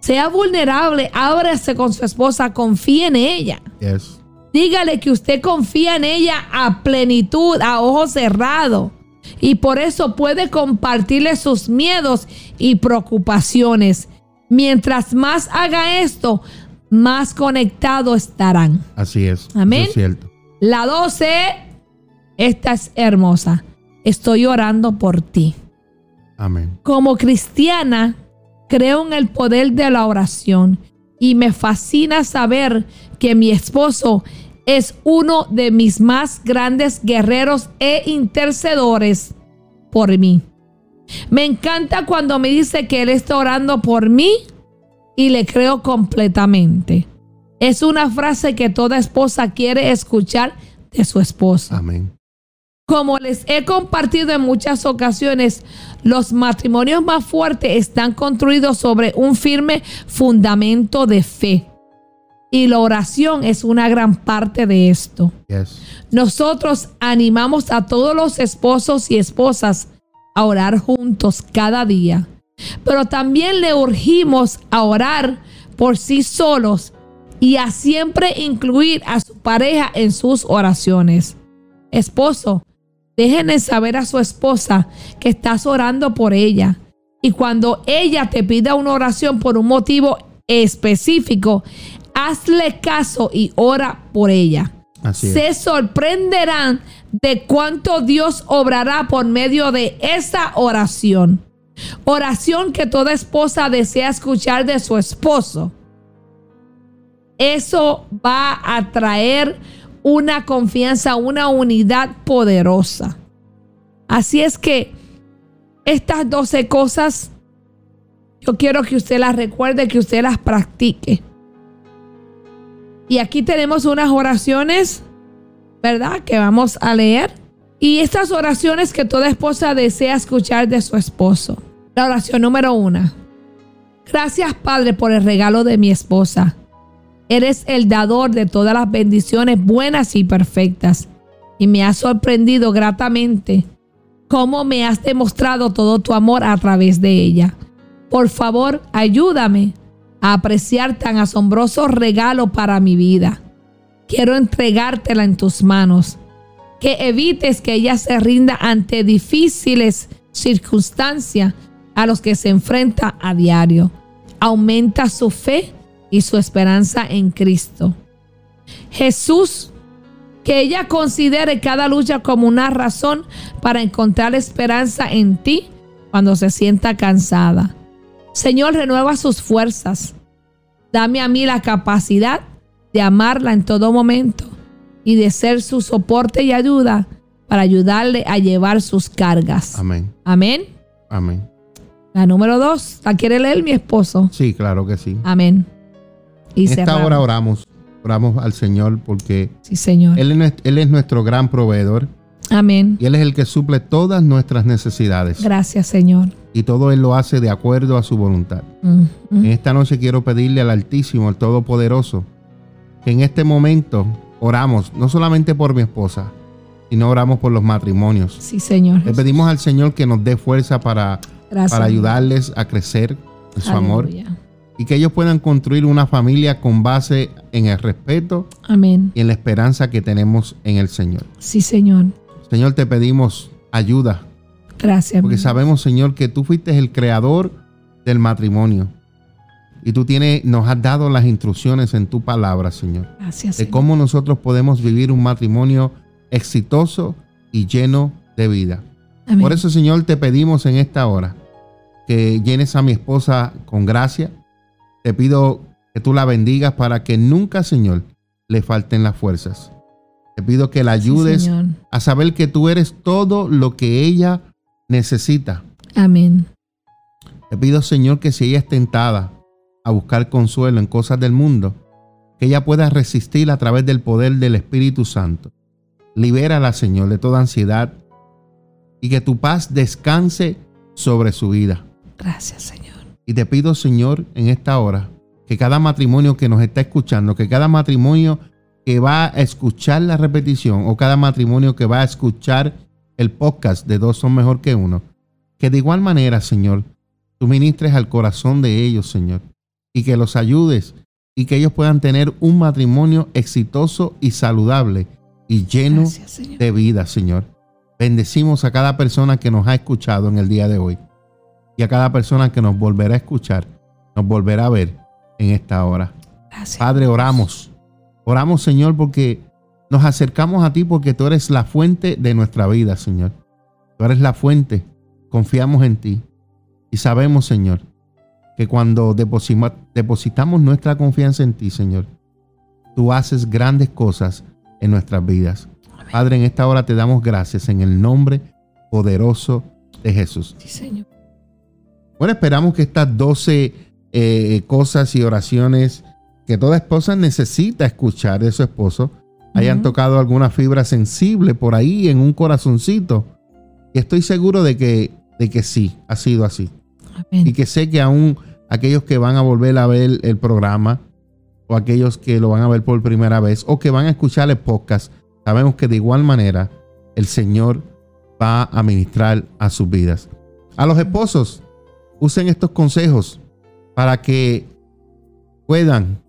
Sea vulnerable, ábrase con su esposa, confíe en ella. Yes. Dígale que usted confía en ella a plenitud, a ojos cerrados. Y por eso puede compartirle sus miedos y preocupaciones. Mientras más haga esto, más conectados estarán. Así es. Amén. Eso es cierto. La 12, esta es hermosa. Estoy orando por ti. Amén. Como cristiana, creo en el poder de la oración y me fascina saber que mi esposo es uno de mis más grandes guerreros e intercedores por mí. Me encanta cuando me dice que él está orando por mí y le creo completamente. Es una frase que toda esposa quiere escuchar de su esposo. Amén. Como les he compartido en muchas ocasiones, los matrimonios más fuertes están construidos sobre un firme fundamento de fe. Y la oración es una gran parte de esto. Yes. Nosotros animamos a todos los esposos y esposas a orar juntos cada día. Pero también le urgimos a orar por sí solos y a siempre incluir a su pareja en sus oraciones. Esposo, déjenle saber a su esposa que estás orando por ella. Y cuando ella te pida una oración por un motivo específico, hazle caso y ora por ella Así se sorprenderán de cuánto Dios obrará por medio de esa oración. Oración que toda esposa desea escuchar de su esposo. Eso va a traer una confianza, una unidad poderosa. Así es que estas 12 cosas, yo quiero que usted las recuerde, que usted las practique. Y aquí tenemos unas oraciones, ¿verdad? Que vamos a leer. Y estas oraciones que toda esposa desea escuchar de su esposo. La oración número uno. Gracias Padre por el regalo de mi esposa. Eres el dador de todas las bendiciones buenas y perfectas. Y me has sorprendido gratamente cómo me has demostrado todo tu amor a través de ella. Por favor, ayúdame a apreciar tan asombroso regalo para mi vida. Quiero entregártela en tus manos. Que evites que ella se rinda ante difíciles circunstancias a los que se enfrenta a diario. Aumenta su fe y su esperanza en Cristo. Jesús, que ella considere cada lucha como una razón para encontrar esperanza en ti cuando se sienta cansada. Señor, renueva sus fuerzas. Dame a mí la capacidad de amarla en todo momento y de ser su soporte y ayuda para ayudarle a llevar sus cargas. Amén. Amén. Amén. La número dos, ¿la quiere leer mi esposo? Sí, claro que sí. Amén. Y en esta hora oramos. Oramos al Señor porque Sí, Señor. Él es, nues- Él es nuestro gran proveedor Amén. y Él es el que suple todas nuestras necesidades. Gracias, Señor. Y todo Él lo hace de acuerdo a su voluntad. Mm, En esta noche quiero pedirle al Altísimo, al Todopoderoso, que en este momento oramos, no solamente por mi esposa, sino oramos por los matrimonios. Sí, Señor. Le pedimos al Señor que nos dé fuerza para, Gracias. para ayudarles a crecer en su amor. Y que ellos puedan construir una familia con base en el respeto Amén. y en la esperanza que tenemos en el Señor. Sí, Señor. Señor, te pedimos ayuda, Gracias. porque sabemos, Señor, que tú fuiste el creador del matrimonio. Y tú tienes, nos has dado las instrucciones en tu palabra, Señor, Gracias. de Señor. cómo nosotros podemos vivir un matrimonio exitoso y lleno de vida. Amén. Por eso, Señor, te pedimos en esta hora que llenes a mi esposa con gracia. Te pido que tú la bendigas para que nunca, Señor, le falten las fuerzas. Te pido que la ayudes a saber que tú eres todo lo que ella necesita. Amén. Te pido, Señor, que si ella es tentada a buscar consuelo en cosas del mundo, que ella pueda resistir a través del poder del Espíritu Santo. Libérala, Señor, de toda ansiedad y que tu paz descanse sobre su vida. Gracias, Señor. Y te pido, Señor, en esta hora, que cada matrimonio que nos está escuchando, que cada matrimonio que va a escuchar la repetición o cada matrimonio que va a escuchar el podcast de dos son mejor que uno, que de igual manera, Señor, tú ministres al corazón de ellos, Señor, y que los ayudes y que ellos puedan tener un matrimonio exitoso y saludable y lleno Gracias, de vida, Señor. Bendecimos a cada persona que nos ha escuchado en el día de hoy y a cada persona que nos volverá a escuchar, nos volverá a ver en esta hora. Gracias. Padre, oramos. Oramos, Señor, porque nos acercamos a ti porque tú eres la fuente de nuestra vida, Señor. Tú eres la fuente. Confiamos en ti. Y sabemos, Señor, que cuando depositamos nuestra confianza en ti, Señor, tú haces grandes cosas en nuestras vidas. Padre, en esta hora te damos gracias en el nombre poderoso de Jesús. Sí, Señor. Bueno, esperamos que estas 12 eh, cosas y oraciones que toda esposa necesita escuchar de su esposo hayan tocado alguna fibra sensible por ahí en un corazoncito. Y estoy seguro de que, de que sí, ha sido así. Y que sé que aún aquellos que van a volver a ver el programa o aquellos que lo van a ver por primera vez o que van a escuchar el podcast, sabemos que de igual manera el Señor va a ministrar a sus vidas. A los esposos, usen estos consejos para que puedan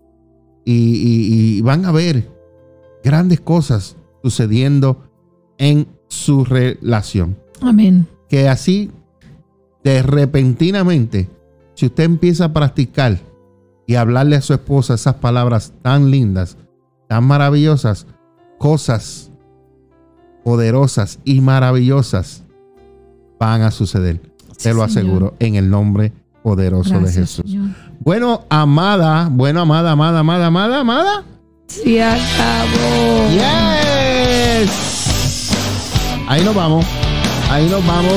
y, y- y van a ver grandes cosas sucediendo en su relación Amén. que así de repentinamente, si usted empieza a practicar y hablarle a su esposa esas palabras tan lindas, tan maravillosas, cosas poderosas y maravillosas van a suceder. Te lo aseguro en el nombre poderoso de Jesús. Señor. Bueno, amada, bueno, amada, amada, amada, amada, amada. Sí, acabó. Yes. Ahí nos vamos. Ahí nos vamos.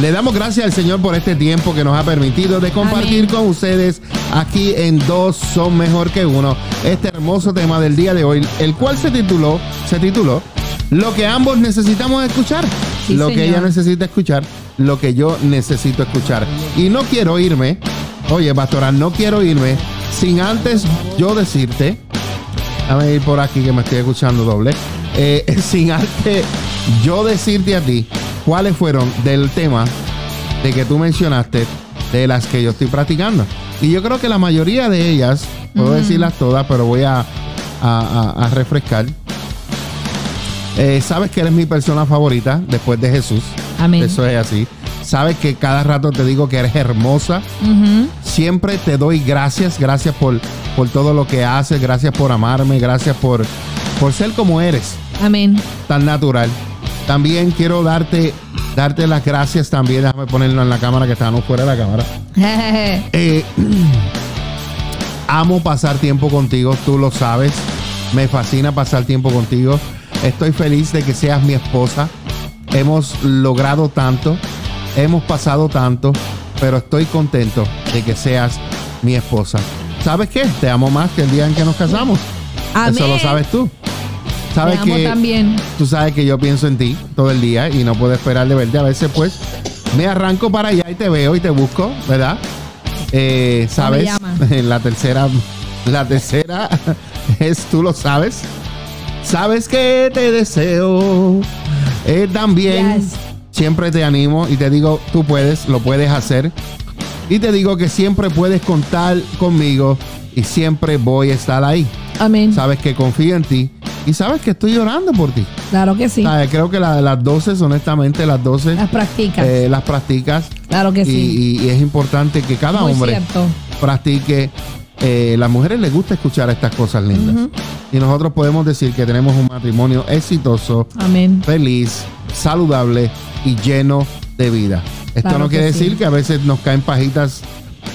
Le damos gracias al Señor por este tiempo que nos ha permitido de compartir Amén. con ustedes aquí en Dos son mejor que uno. Este hermoso tema del día de hoy, el cual se tituló, se tituló Lo que ambos necesitamos escuchar. Sí, lo que ella necesita escuchar, lo que yo necesito escuchar. Y no quiero irme, oye, pastora, no quiero irme sin antes yo decirte, Déjame ir por aquí que me estoy escuchando doble. Eh, sin antes yo decirte a ti cuáles fueron del tema de que tú mencionaste de las que yo estoy practicando. Y yo creo que la mayoría de ellas, puedo decirlas todas, pero voy a, a- a- a refrescar. Eh, sabes que eres mi persona favorita después de Jesús. Amén. Eso es así. Sabes que cada rato te digo que eres hermosa. Siempre te doy gracias, gracias por, por todo lo que haces, gracias por amarme, gracias por, por ser como eres, Amén. tan natural, También quiero darte, darte las gracias también. Déjame ponerlo en la cámara que estábamos fuera de la cámara. Eh, amo pasar tiempo contigo, tú lo sabes. Me fascina pasar tiempo contigo. Estoy feliz de que seas mi esposa. Hemos logrado tanto, hemos pasado tanto, pero estoy contento de que seas mi esposa. ¿Sabes qué? Te amo más que el día en que nos casamos. Eso lo sabes tú. Sabes que también. tú sabes que yo pienso en ti todo el día y no puedo esperar de verte. A veces pues me arranco para allá y te veo y te busco, ¿verdad? Eh, ¿Sabes? La tercera, la tercera es tú lo sabes. Sabes que te deseo. Eh, también siempre te animo y te digo, tú puedes, lo puedes hacer. Y te digo que siempre puedes contar conmigo y siempre voy a estar ahí. Amén. Sabes que confío en ti y sabes que estoy orando por ti. Claro que sí. Creo que la las 12, honestamente, las 12. Las practicas. Eh, las practicas. Claro que sí. Y, es importante que cada hombre practique. Eh, las mujeres les gusta escuchar estas cosas lindas. Y nosotros podemos decir que tenemos un matrimonio exitoso, Amén. feliz, saludable y lleno de vida. Esto no quiere decir que a veces nos caen pajitas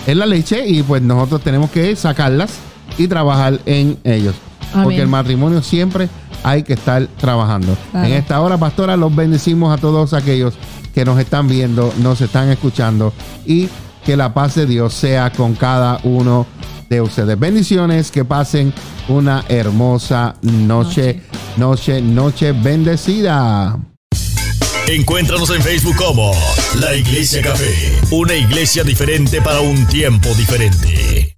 en la leche y pues nosotros tenemos que sacarlas y trabajar en ellos. Porque el matrimonio siempre hay que estar trabajando. En esta hora, pastora, los bendecimos a todos aquellos que nos están viendo, nos están escuchando y que la paz de Dios sea con cada uno de ustedes. Bendiciones, que pasen una hermosa noche, noche, noche, bendecida. Encuéntranos en Facebook como La Iglesia Café, una iglesia diferente para un tiempo diferente.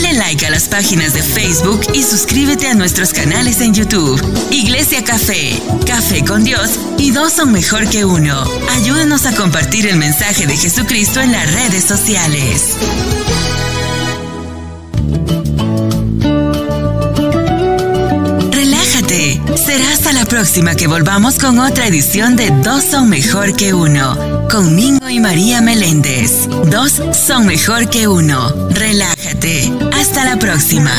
Dale like a las páginas de Facebook y suscríbete a nuestros canales en YouTube. Iglesia Café, Café con Dios y dos son mejor que uno. Ayúdanos a compartir el mensaje de Jesucristo en las redes sociales. Relájate. Será hasta la próxima que volvamos con otra edición de Dos son mejor que uno. Con Mingo y María Meléndez. Dos son mejor que uno. Relájate. Hasta la próxima.